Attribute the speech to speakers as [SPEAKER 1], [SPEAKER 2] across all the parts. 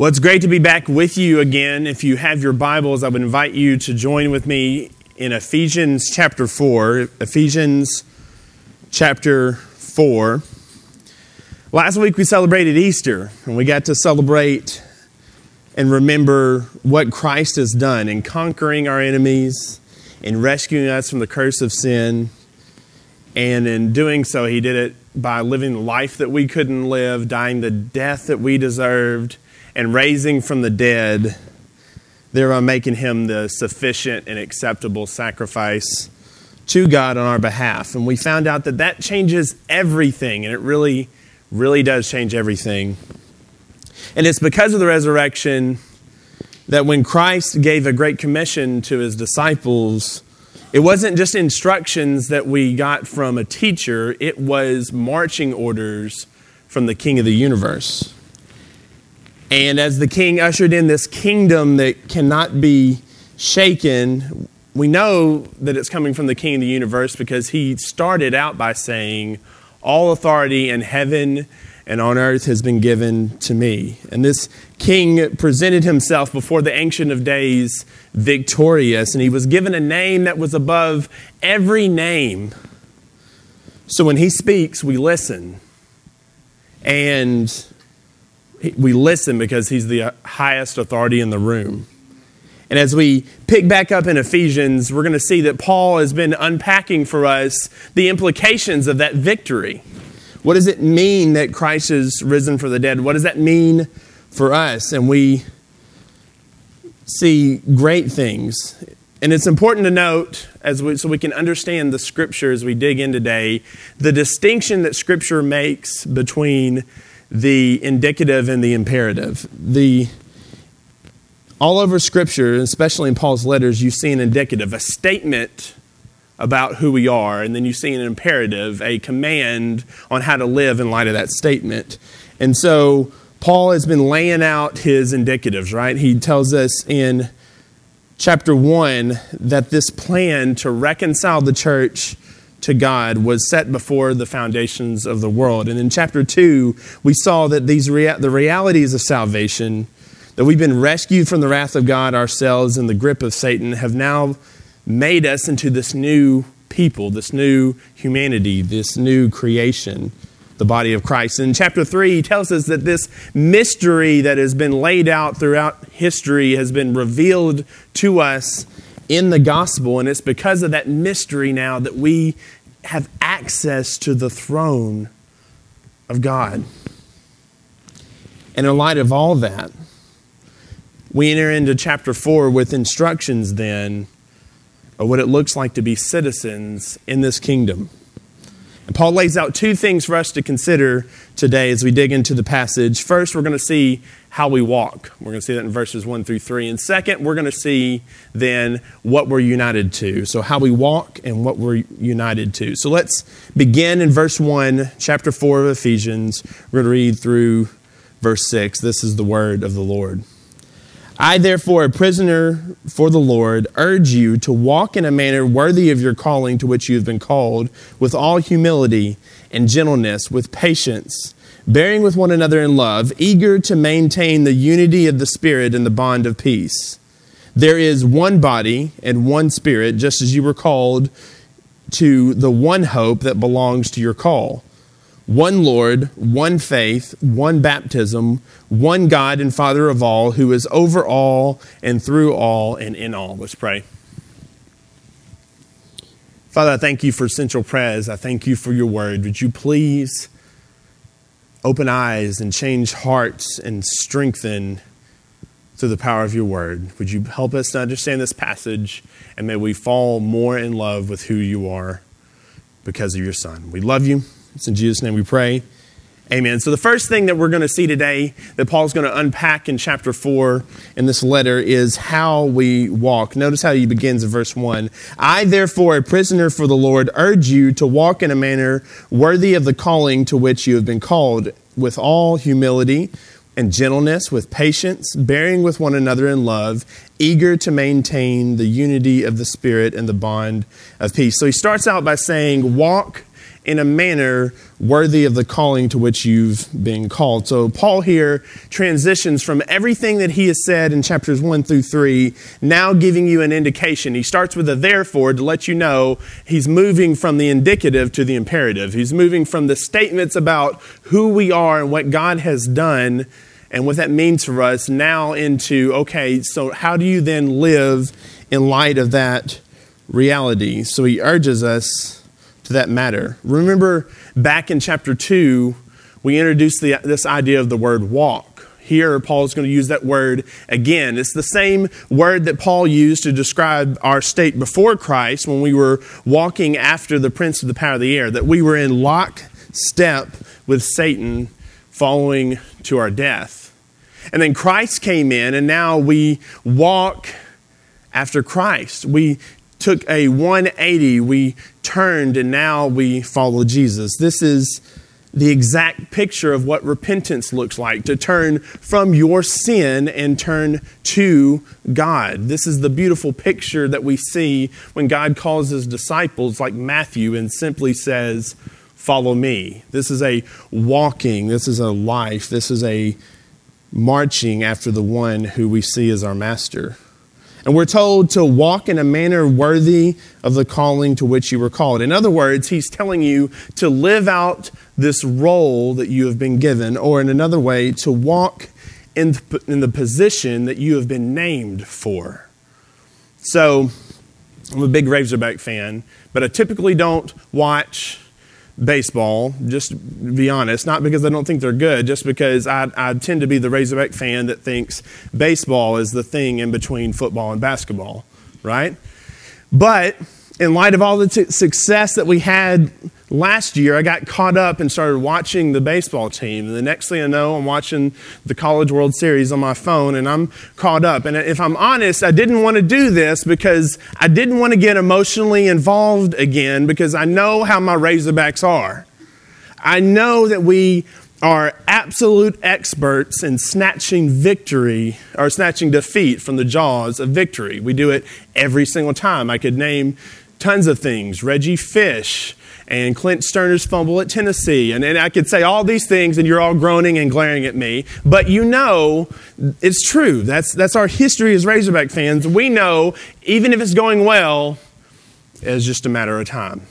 [SPEAKER 1] Well, it's great to be back with you again. If you have your Bibles, I would invite you to join with me in Ephesians chapter 4. Ephesians chapter 4. Last week we celebrated Easter, and we got to celebrate and remember what Christ has done in conquering our enemies, in rescuing us from the curse of sin. And in doing so, he did it by living the life that we couldn't live, dying the death that we deserved and raising from the dead, thereby making him the sufficient and acceptable sacrifice to God on our behalf. And we found out that that changes everything, and it really, really does change everything. And it's because of the resurrection that when Christ gave a great commission to his disciples, it wasn't just instructions that we got from a teacher, it was marching orders from the King of the universe. And as the king ushered in this kingdom that cannot be shaken, we know that it's coming from the king of the universe because he started out by saying, All authority in heaven and on earth has been given to me. And this king presented himself before the Ancient of Days victorious, and he was given a name that was above every name. So when he speaks, we listen. And we listen because he's the uh, highest authority in the room. And as we pick back up in Ephesians, we're going to see that Paul has been unpacking for us the implications of that victory. What does it mean that Christ has risen for the dead? What does that mean for us? And we see great things. And it's important to note, as we, so we can understand the scripture as we dig in today, the distinction that scripture makes between the indicative and the imperative. The all over Scripture, especially in Paul's letters, you see an indicative, a statement about who we are, and then you see an imperative, a command on how to live in light of that statement. And so Paul has been laying out his indicatives, right? He tells us in chapter 1 that this plan to reconcile the church to God was set before the foundations of the world. And in chapter 2, we saw that these rea- the realities of salvation, that we've been rescued from the wrath of God ourselves and the grip of Satan, have now made us into this new people, this new humanity, this new creation, the body of Christ. And in chapter 3, he tells us that this mystery that has been laid out throughout history has been revealed to us in the gospel, and it's because of that mystery now that we have access to the throne of God. And in light of all that, we enter into chapter 4 with instructions then of what it looks like to be citizens in this kingdom. And Paul lays out two things for us to consider today as we dig into the passage. First, we're going to see how we walk. We're going to see that in verses 1 through 3. And second, we're going to see then what we're united to. So, how we walk and what we're united to. So, let's begin in verse 1, chapter 4 of Ephesians. We're going to read through verse 6. This is the word of the Lord. I, therefore, a prisoner for the Lord, urge you to walk in a manner worthy of your calling to which you have been called, with all humility and gentleness, with patience, bearing with one another in love, eager to maintain the unity of the Spirit in the bond of peace. There is one body and one Spirit, just as you were called to the one hope that belongs to your call one Lord, one faith, one baptism, one God and Father of all, who is over all and through all and in all. Let's pray. Father, I thank you for Central Pres. I thank you for your word. Would you please open eyes and change hearts and strengthen through the power of your word? Would you help us to understand this passage and may we fall more in love with who you are because of your Son? We love you. It's in Jesus' name we pray. Amen. So, the first thing that we're going to see today that Paul's going to unpack in chapter 4 in this letter is how we walk. Notice how he begins in verse 1. I, therefore, a prisoner for the Lord, urge you to walk in a manner worthy of the calling to which you have been called, with all humility and gentleness, with patience, bearing with one another in love, eager to maintain the unity of the Spirit and the bond of peace. So, he starts out by saying, Walk in a manner worthy of the calling to which you've been called. So, Paul here transitions from everything that he has said in chapters 1 through 3, now giving you an indication. He starts with a therefore to let you know he's moving from the indicative to the imperative. He's moving from the statements about who we are and what God has done and what that means for us now into okay, so how do you then live in light of that reality? So, he urges us that matter. Remember back in chapter 2, we introduced the, this idea of the word walk. Here, Paul is going to use that word again. It's the same word that Paul used to describe our state before Christ when we were walking after the prince of the power of the air, that we were in lockstep with Satan following to our death. And then Christ came in, and now we walk after Christ. We took a 180, we turned, and now we follow Jesus. This is the exact picture of what repentance looks like to turn from your sin and turn to God. This is the beautiful picture that we see when God calls his disciples, like Matthew, and simply says, Follow me. This is a walking, this is a life, this is a marching after the one who we see as our master. And we're told to walk in a manner worthy of the calling to which you were called. In other words, he's telling you to live out this role that you have been given, or in another way, to walk in the, position that you have been named for. So, I'm a big Razorback fan, but I typically don't watch baseball, just be honest, not because I don't think they're good, just because I, I tend to be the Razorback fan that thinks baseball is the thing in between football and basketball, right? But in light of all the t- success that we had last year, I got caught up and started watching the baseball team. And the next thing I know, I'm watching the College World Series on my phone and I'm caught up. And if I'm honest, I didn't want to do this because I didn't want to get emotionally involved again because I know how my Razorbacks are. I know that we are absolute experts in snatching victory or snatching defeat from the jaws of victory. We do it every single time. I could name tons of things Reggie Fish, and Clint Stoerner's fumble at Tennessee. And, and I could say all these things, and you're all groaning and glaring at me. But you know it's true. That's, that's our history as Razorback fans. We know, even if it's going well, it's just a matter of time.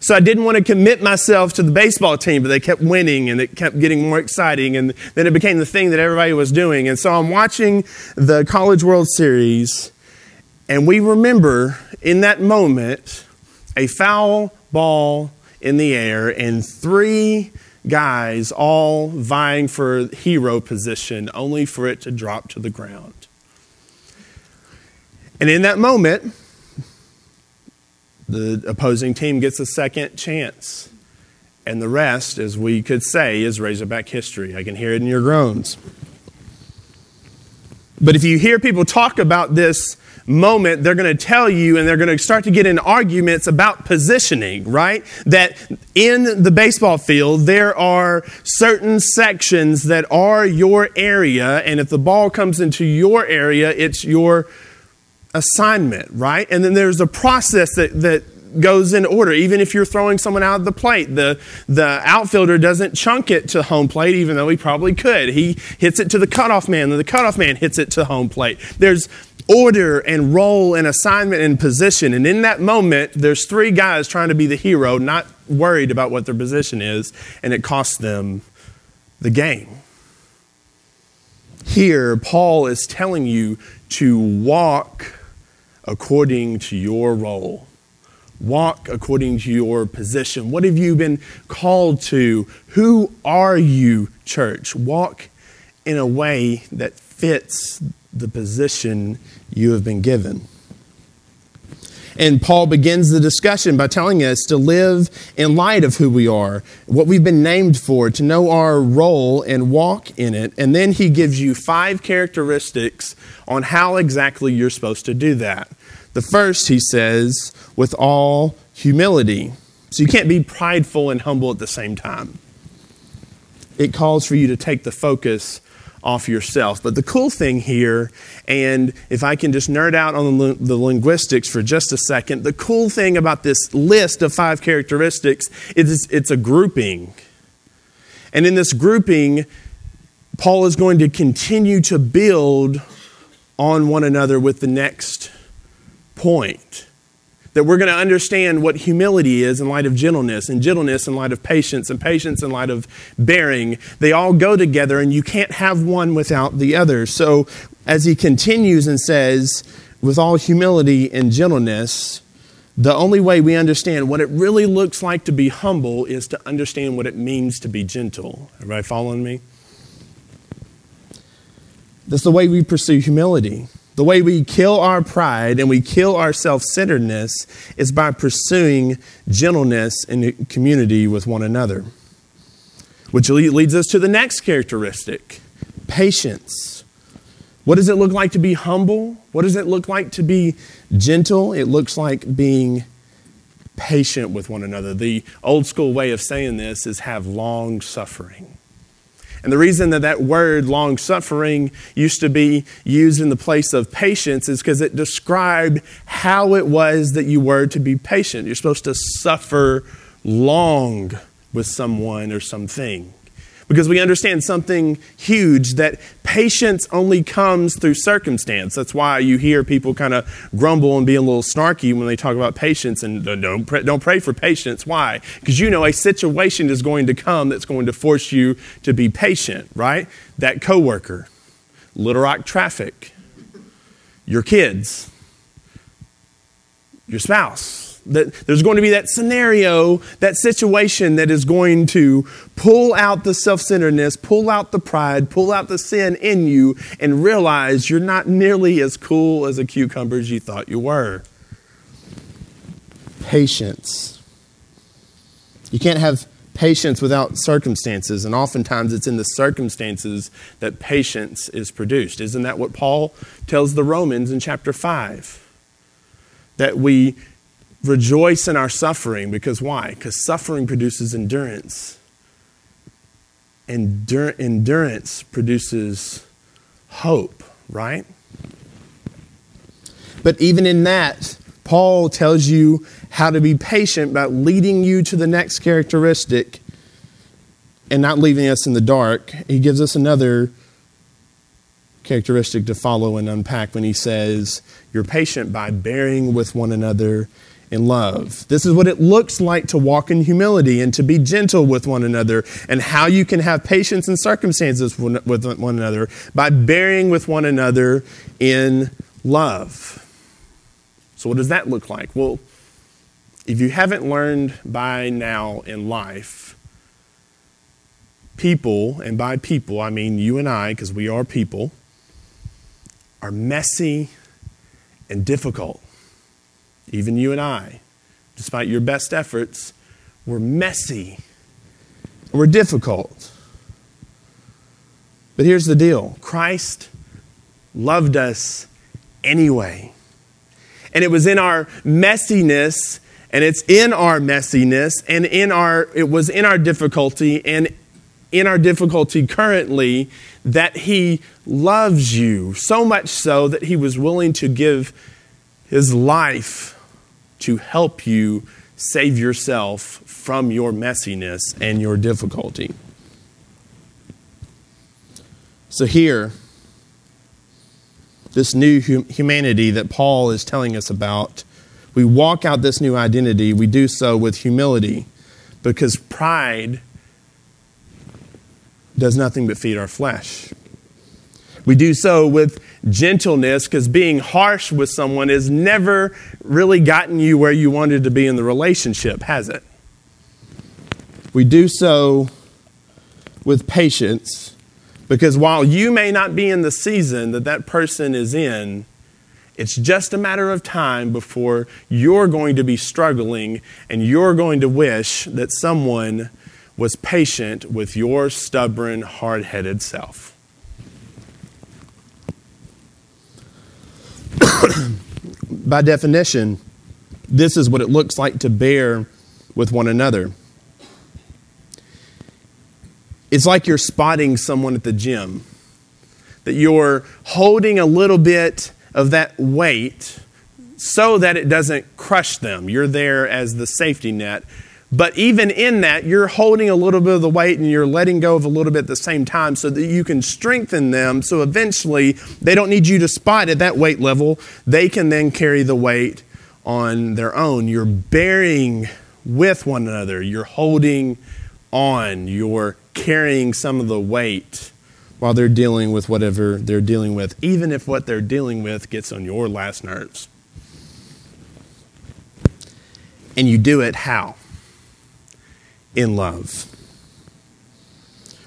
[SPEAKER 1] So I didn't want to commit myself to the baseball team, but they kept winning and it kept getting more exciting. And then it became the thing that everybody was doing. And so I'm watching the College World Series, and we remember in that moment a foul ball in the air and three guys all vying for hero position, only for it to drop to the ground. And in that moment, the opposing team gets a second chance. And the rest, as we could say, is Razorback history. I can hear it in your groans. But if you hear people talk about this moment, they're going to tell you and they're going to start to get in arguments about positioning, right? That in the baseball field, there are certain sections that are your area, and if the ball comes into your area, it's your assignment, right? And then there's a process that, that goes in order. Even if you're throwing someone out of the plate, the, the outfielder doesn't chunk it to home plate, even though he probably could. He hits it to the cutoff man, and the cutoff man hits it to home plate. There's order and role and assignment and position. And in that moment, there's three guys trying to be the hero, not worried about what their position is, and it costs them the game. Here, Paul is telling you to walk according to your role. Walk according to your position. What have you been called to? Who are you, church? Walk in a way that fits the position you have been given. And Paul begins the discussion by telling us to live in light of who we are, what we've been named for, to know our role and walk in it. And then he gives you five characteristics on how exactly you're supposed to do that. The first, he says, with all humility. So you can't be prideful and humble at the same time. It calls for you to take the focus off yourself. But the cool thing here, and if I can just nerd out on the, the, linguistics for just a second, the cool thing about this list of five characteristics is it's a grouping. And in this grouping, Paul is going to continue to build on one another with the next point that we're going to understand what humility is in light of gentleness, and gentleness in light of patience, and patience in light of bearing. They all go together, and you can't have one without the other. So, as he continues and says, with all humility and gentleness, the only way we understand what it really looks like to be humble is to understand what it means to be gentle. Everybody following me? That's the way we pursue humility. The way we kill our pride and we kill our self centeredness is by pursuing gentleness in community with one another. Which leads us to the next characteristic patience. What does it look like to be humble? What does it look like to be gentle? It looks like being patient with one another. The old school way of saying this is have long suffering. And the reason that that word long suffering used to be used in the place of patience is because it described how it was that you were to be patient. You're supposed to suffer long with someone or something because we understand something huge that patience only comes through circumstance. That's why you hear people kind of grumble and be a little snarky when they talk about patience and don't pray, don't pray for patience. Why? Because you know a situation is going to come that's going to force you to be patient, right? That coworker, Little Rock traffic, your kids, your spouse there's going to be that scenario, that situation that is going to pull out the self centeredness, pull out the pride, pull out the sin in you, and realize you're not nearly as cool as a cucumber as you thought you were. Patience. You can't have patience without circumstances, and oftentimes it's in the circumstances that patience is produced. Isn't that what Paul tells the Romans in chapter 5? That we rejoice in our suffering because why? Because suffering produces endurance. Endur- endurance produces hope, right? But even in that, Paul tells you how to be patient by leading you to the next characteristic and not leaving us in the dark. He gives us another characteristic to follow and unpack when he says, You're patient by bearing with one another in love. This is what it looks like to walk in humility and to be gentle with one another, and how you can have patience in circumstances with one another by bearing with one another in love. So, what does that look like? Well, if you haven't learned by now in life, people, and by people I mean you and I, because we are people, are messy and difficult even you and I, despite your best efforts, we're messy. We're difficult. But here's the deal Christ loved us anyway. And it was in our messiness, and it's in our messiness, and in our, it was in our difficulty, and in our difficulty currently, that He loves you so much so that He was willing to give His life to help you save yourself from your messiness and your difficulty. So, here, this new humanity that Paul is telling us about, we walk out this new identity, we do so with humility because pride does nothing but feed our flesh. We do so with gentleness because being harsh with someone has never really gotten you where you wanted to be in the relationship, has it? We do so with patience because while you may not be in the season that that person is in, it's just a matter of time before you're going to be struggling and you're going to wish that someone was patient with your stubborn, hard headed self. by definition, this is what it looks like to bear with one another. It's like you're spotting someone at the gym that you're holding a little bit of that weight so that it doesn't crush them. You're there as the safety net. But even in that, you're holding a little bit of the weight and you're letting go of a little bit at the same time so that you can strengthen them. So eventually, they don't need you to spot at that weight level. They can then carry the weight on their own. You're bearing with one another, you're holding on, you're carrying some of the weight while they're dealing with whatever they're dealing with, even if what they're dealing with gets on your last nerves. And you do it how? In love.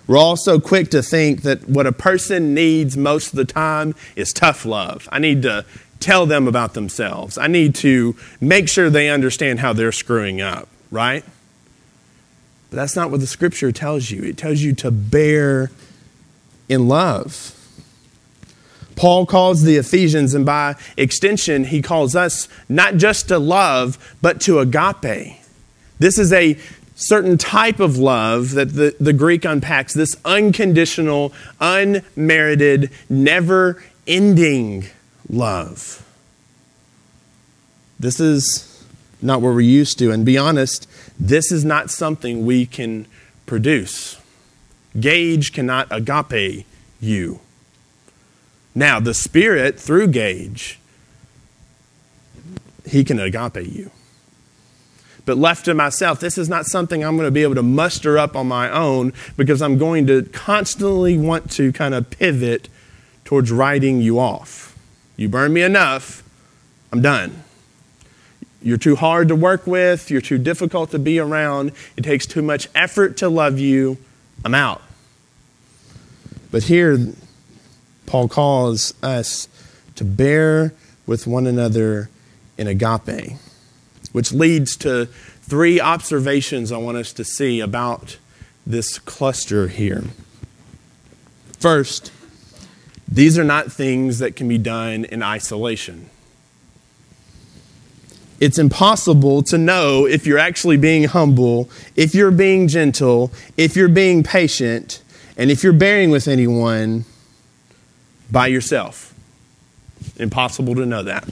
[SPEAKER 1] We're all so quick to think that what a person needs most of the time is tough love. I need to tell them about themselves. I need to make sure they understand how they're screwing up, right? But that's not what the scripture tells you. It tells you to bear in love. Paul calls the Ephesians, and by extension, he calls us not just to love, but to agape. This is a certain type of love that the, the Greek unpacks this unconditional, unmerited, never ending love. This is not what we're used to. And be honest, this is not something we can produce. Gage cannot agape you. Now, the Spirit, through Gage, he can agape you. But left to myself, this is not something I'm going to be able to muster up on my own because I'm going to constantly want to kind of pivot towards writing you off. You burn me enough, I'm done. You're too hard to work with, you're too difficult to be around, it takes too much effort to love you, I'm out. But here, Paul calls us to bear with one another in agape, which leads to three observations I want us to see about this cluster here. First, these are not things that can be done in isolation. It's impossible to know if you're actually being humble, if you're being gentle, if you're being patient, and if you're bearing with anyone by yourself, impossible to know that.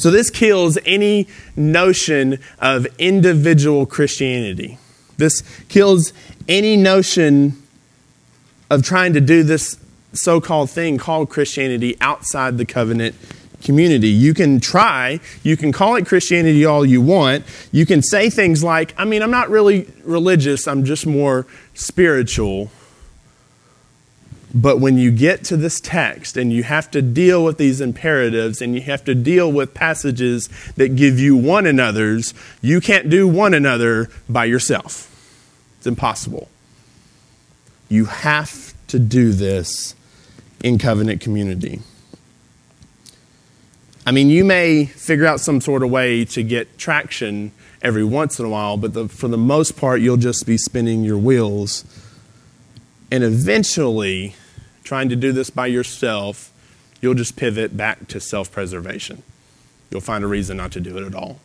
[SPEAKER 1] So, this kills any notion of individual Christianity. This kills any notion of trying to do this so called thing called Christianity outside the covenant community. You can try, you can call it Christianity all you want. You can say things like, I mean, I'm not really religious, I'm just more spiritual. But when you get to this text and you have to deal with these imperatives and you have to deal with passages that give you one another's, you can't do one another by yourself. It's impossible. You have to do this in covenant community. I mean, you may figure out some sort of way to get traction every once in a while, but the, for the most part, you'll just be spinning your wheels. And eventually, trying to do this by yourself, you'll just pivot back to self preservation. You'll find a reason not to do it at all.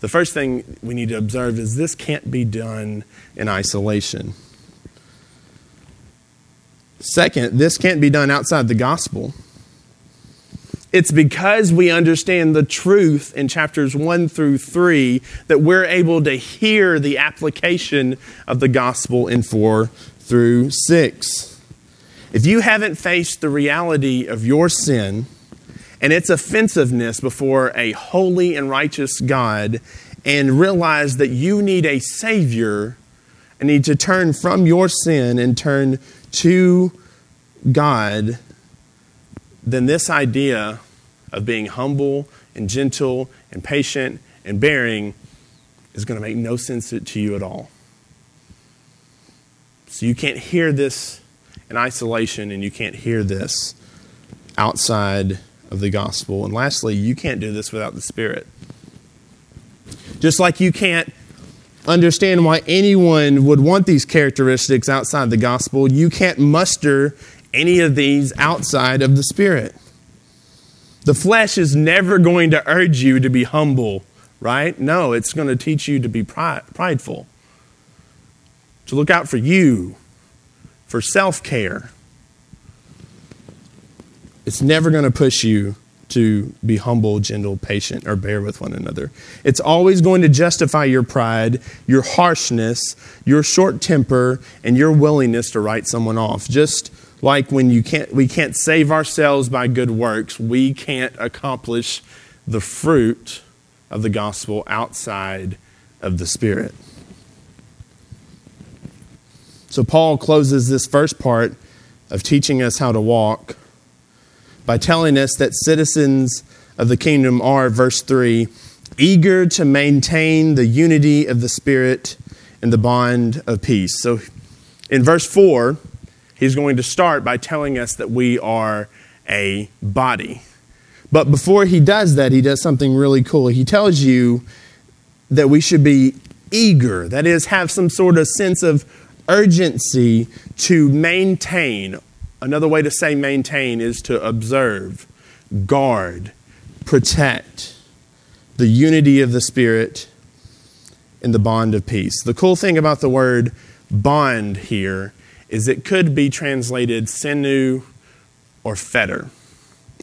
[SPEAKER 1] The first thing we need to observe is this can't be done in isolation. Second, this can't be done outside the gospel. It's because we understand the truth in chapters 1 through 3 that we're able to hear the application of the gospel in 4 through 6. If you haven't faced the reality of your sin and its offensiveness before a holy and righteous God and realize that you need a Savior and need to turn from your sin and turn to God, then this idea of being humble and gentle and patient and bearing is going to make no sense to you at all. So you can't hear this in isolation and you can't hear this outside of the gospel. And lastly, you can't do this without the Spirit. Just like you can't understand why anyone would want these characteristics outside the gospel, you can't muster any of these outside of the Spirit. The flesh is never going to urge you to be humble, right? No, it's going to teach you to be prideful, to look out for you, for self care. It's never going to push you to be humble, gentle, patient, or bear with one another. It's always going to justify your pride, your harshness, your short temper, and your willingness to write someone off. Just like when you can't, we can't save ourselves by good works, we can't accomplish the fruit of the gospel outside of the Spirit. So, Paul closes this first part of teaching us how to walk by telling us that citizens of the kingdom are, verse 3, eager to maintain the unity of the Spirit and the bond of peace. So, in verse 4, he's going to start by telling us that we are a body. But before he does that, he does something really cool. He tells you that we should be eager, that is, have some sort of sense of urgency to maintain. Another way to say maintain is to observe, guard, protect the unity of the Spirit and the bond of peace. The cool thing about the word bond here is it could be translated sinew or fetter.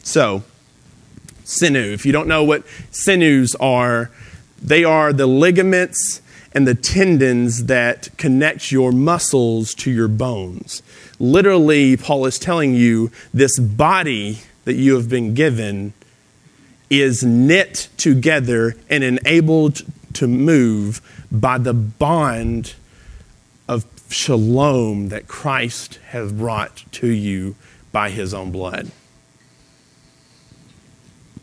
[SPEAKER 1] So, sinew, if you don't know what sinews are, they are the ligaments and the tendons that connect your muscles to your bones. Literally, Paul is telling you this body that you have been given is knit together and enabled to move by the bond of shalom that Christ has brought to you by his own blood.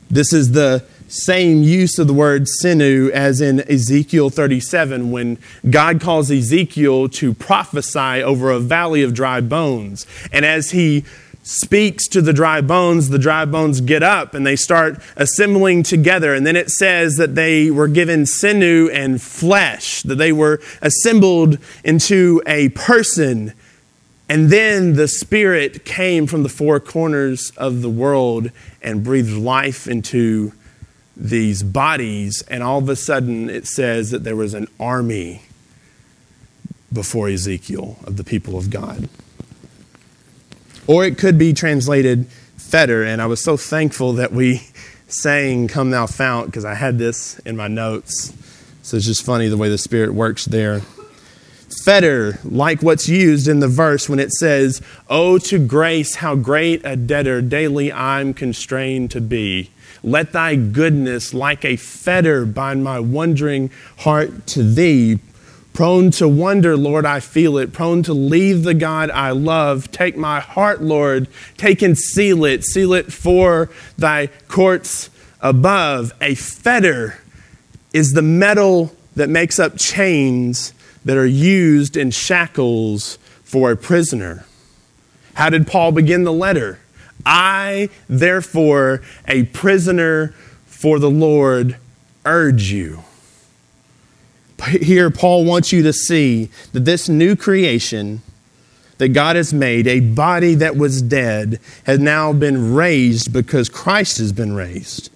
[SPEAKER 1] This is the same use of the word sinew as in Ezekiel 37 when God calls Ezekiel to prophesy over a valley of dry bones. And as he speaks to the dry bones, the dry bones get up and they start assembling together. And then it says that they were given sinew and flesh, that they were assembled into a person. And then the Spirit came from the four corners of the world and breathed life into these bodies, and all of a sudden it says that there was an army before Ezekiel of the people of God. Or it could be translated fetter, and I was so thankful that we sang Come Thou Fount because I had this in my notes. So it's just funny the way the Spirit works there. Fetter, like what's used in the verse when it says, Oh, to grace, how great a debtor daily I'm constrained to be. Let thy goodness, like a fetter, bind my wondering heart to thee. Prone to wonder, Lord, I feel it. Prone to leave the God I love. Take my heart, Lord. Take and seal it. Seal it for thy courts above. A fetter is the metal that makes up chains that are used in shackles for a prisoner. How did Paul begin the letter? I, therefore, a prisoner for the Lord, urge you. Here, Paul wants you to see that this new creation that God has made, a body that was dead, has now been raised because Christ has been raised.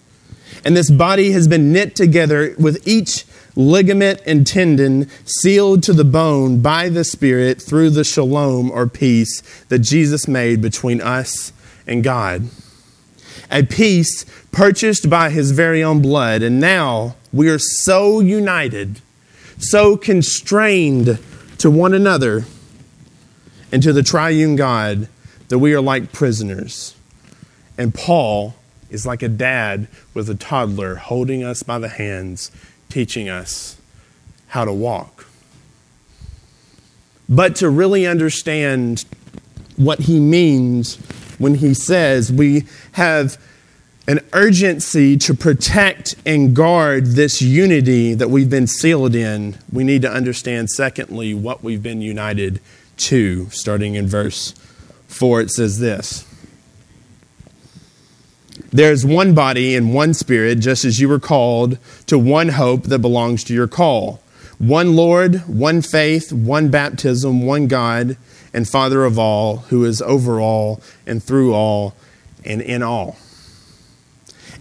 [SPEAKER 1] And this body has been knit together with each ligament and tendon sealed to the bone by the Spirit through the shalom or peace that Jesus made between us and God. A peace purchased by his very own blood. And now we are so united, so constrained to one another and to the triune God that we are like prisoners. And Paul is like a dad with a toddler holding us by the hands, teaching us how to walk. But to really understand what he means when he says we have an urgency to protect and guard this unity that we've been sealed in, we need to understand, secondly, what we've been united to. Starting in verse 4, it says this There's one body and one spirit, just as you were called to one hope that belongs to your call. One Lord, one faith, one baptism, one God and Father of all, who is over all and through all and in all.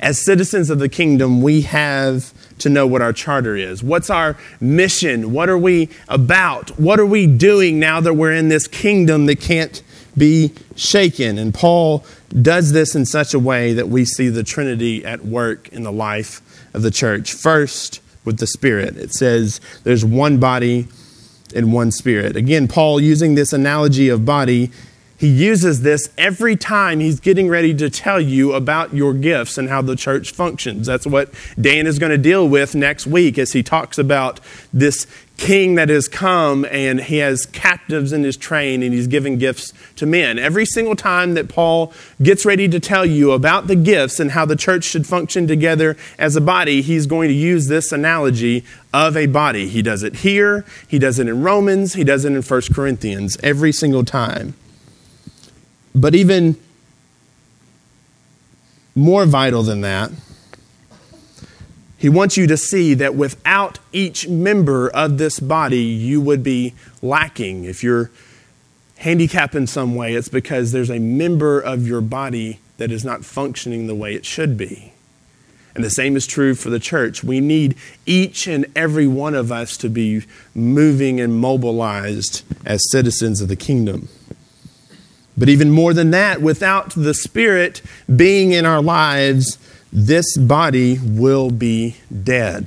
[SPEAKER 1] As citizens of the kingdom, we have to know what our charter is. What's our mission? What are we about? What are we doing now that we're in this kingdom that can't be shaken. And Paul does this in such a way that we see the Trinity at work in the life of the church. First, with the Spirit, it says there's one body and one Spirit. Again, Paul using this analogy of body he uses this every time he's getting ready to tell you about your gifts and how the church functions. That's what Dan is going to deal with next week as he talks about this king that has come and he has captives in his train and he's giving gifts to men. Every single time that Paul gets ready to tell you about the gifts and how the church should function together as a body, he's going to use this analogy of a body. He does it here, he does it in Romans, he does it in 1 Corinthians every single time. But even more vital than that, he wants you to see that without each member of this body, you would be lacking. If you're handicapped in some way, it's because there's a member of your body that is not functioning the way it should be. And the same is true for the church. We need each and every one of us to be moving and mobilized as citizens of the kingdom. But even more than that, without the Spirit being in our lives, this body will be dead.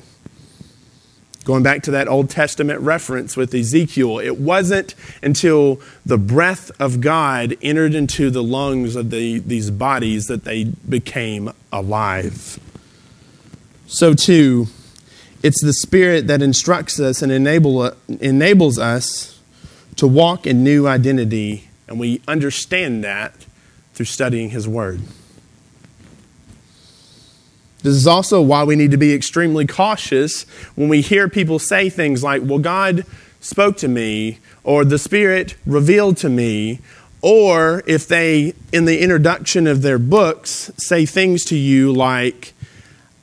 [SPEAKER 1] Going back to that Old Testament reference with Ezekiel, it wasn't until the breath of God entered into the lungs of the, these bodies that they became alive. So, too, it's the Spirit that instructs us and enable, enables us to walk in new identity and we understand that through studying His Word. This is also why we need to be extremely cautious when we hear people say things like, Well, God spoke to me, or the Spirit revealed to me, or if they, in the introduction of their books, say things to you like,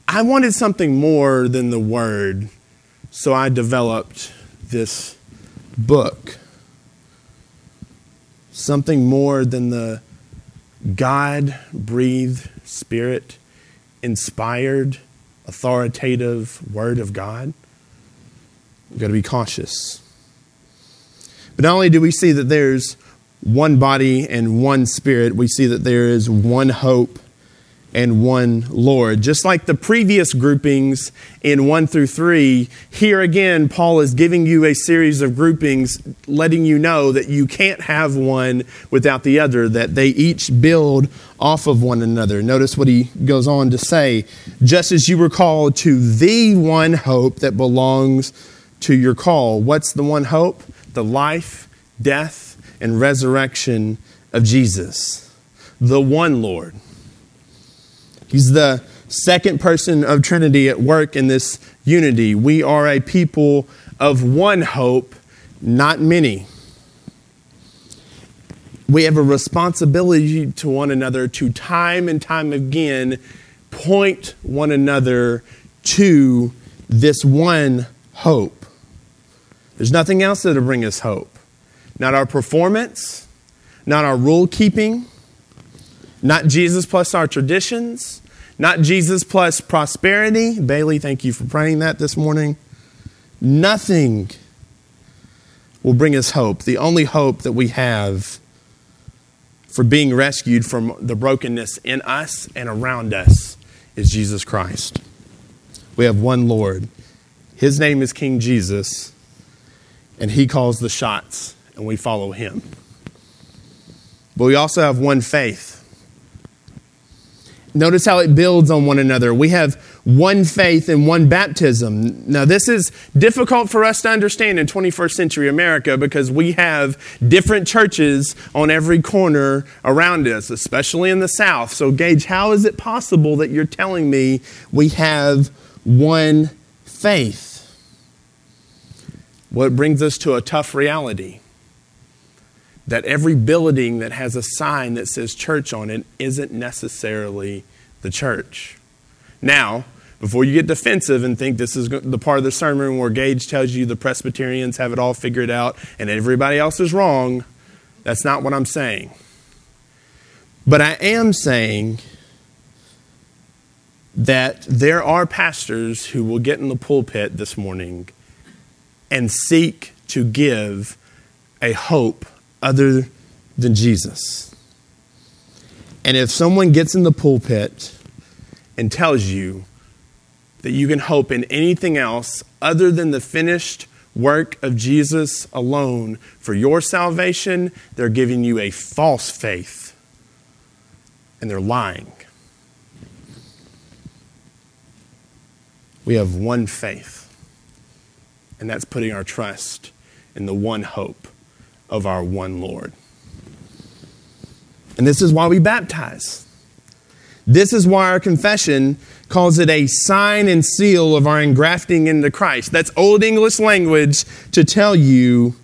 [SPEAKER 1] I wanted something more than the Word, so I developed this book. Something more than the God breathed, spirit inspired, authoritative Word of God. We've got to be cautious. But not only do we see that there's one body and one spirit, we see that there is one hope and one Lord. Just like the previous groupings in 1 through 3, here again, Paul is giving you a series of groupings, letting you know that you can't have one without the other, that they each build off of one another. Notice what he goes on to say just as you were called to the one hope that belongs to your call. What's the one hope? The life, death, and resurrection of Jesus, the one Lord. He's the second person of Trinity at work in this unity. We are a people of one hope, not many. We have a responsibility to one another to time and time again point one another to this one hope. There's nothing else that'll bring us hope. Not our performance, not our rule keeping, not Jesus plus our traditions, not Jesus plus prosperity. Bailey, thank you for praying that this morning. Nothing will bring us hope. The only hope that we have for being rescued from the brokenness in us and around us is Jesus Christ. We have one Lord. His name is King Jesus, and he calls the shots, and we follow him. But we also have one faith. Notice how it builds on one another. We have one faith and one baptism. Now, this is difficult for us to understand in 21st century America because we have different churches on every corner around us, especially in the South. So, Gage, how is it possible that you're telling me we have one faith? Well, brings us to a tough reality that every building that has a sign that says church on it isn't necessarily the church. Now, before you get defensive and think this is the part of the sermon where Gage tells you the Presbyterians have it all figured out and everybody else is wrong, that's not what I'm saying. But I am saying that there are pastors who will get in the pulpit this morning and seek to give a hope other than Jesus. And if someone gets in the pulpit and tells you that you can hope in anything else other than the finished work of Jesus alone for your salvation, they're giving you a false faith and they're lying. We have one faith, and that's putting our trust in the one hope of our one Lord. And this is why we baptize. This is why our confession calls it a sign and seal of our engrafting into Christ. That's Old English language to tell you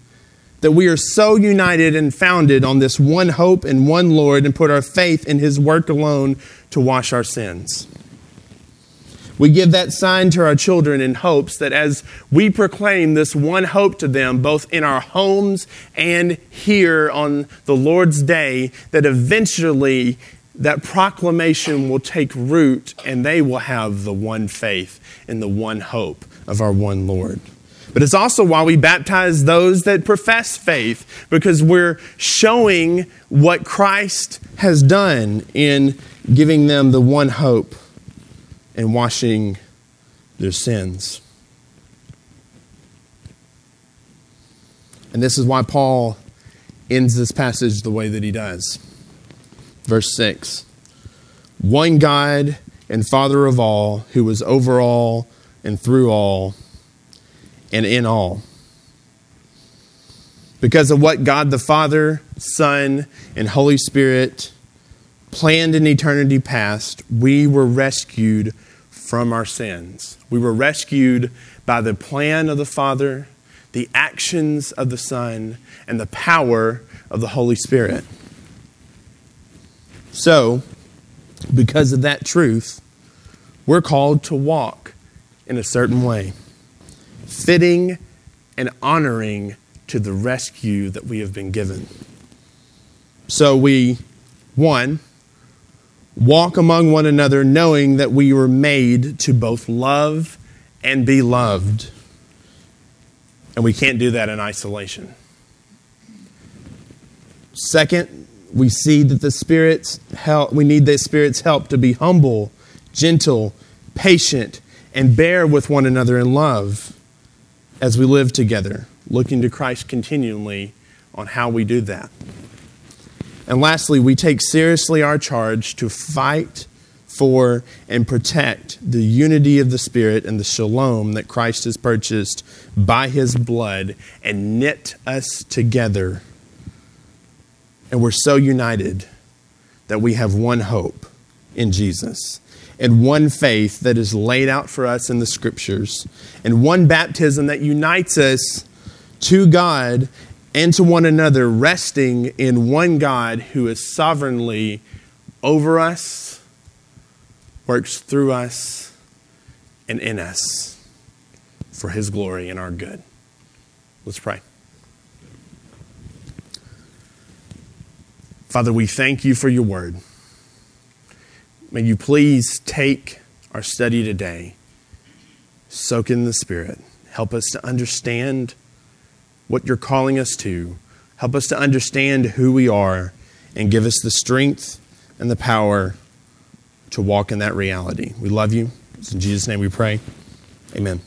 [SPEAKER 1] that we are so united and founded on this one hope and one Lord and put our faith in His work alone to wash our sins. We give that sign to our children in hopes that as we proclaim this one hope to them, both in our homes and here on the Lord's day, that eventually that proclamation will take root and they will have the one faith and the one hope of our one Lord. But it's also why we baptize those that profess faith, because we're showing what Christ has done in giving them the one hope and washing their sins. And this is why Paul ends this passage the way that he does. Verse 6 One God and Father of all, who is over all and through all and in all. Because of what God the Father, Son, and Holy Spirit planned in eternity past, we were rescued from our sins. We were rescued by the plan of the Father, the actions of the Son, and the power of the Holy Spirit. So, because of that truth, we're called to walk in a certain way, fitting and honoring to the rescue that we have been given. So, we, one, walk among one another, knowing that we were made to both love and be loved. And we can't do that in isolation. Second, we see that the Spirit's help, we need the Spirit's help to be humble, gentle, patient, and bear with one another in love as we live together, looking to Christ continually on how we do that. And lastly, we take seriously our charge to fight for and protect the unity of the Spirit and the shalom that Christ has purchased by his blood and knit us together. And we're so united that we have one hope in Jesus and one faith that is laid out for us in the scriptures and one baptism that unites us to God and to one another, resting in one God who is sovereignly over us, works through us, and in us for his glory and our good. Let's pray. Father, we thank you for your word. May you please take our study today, soak in the Spirit, help us to understand what you're calling us to. Help us to understand who we are and give us the strength and the power to walk in that reality. We love you. It's in Jesus' name we pray. Amen.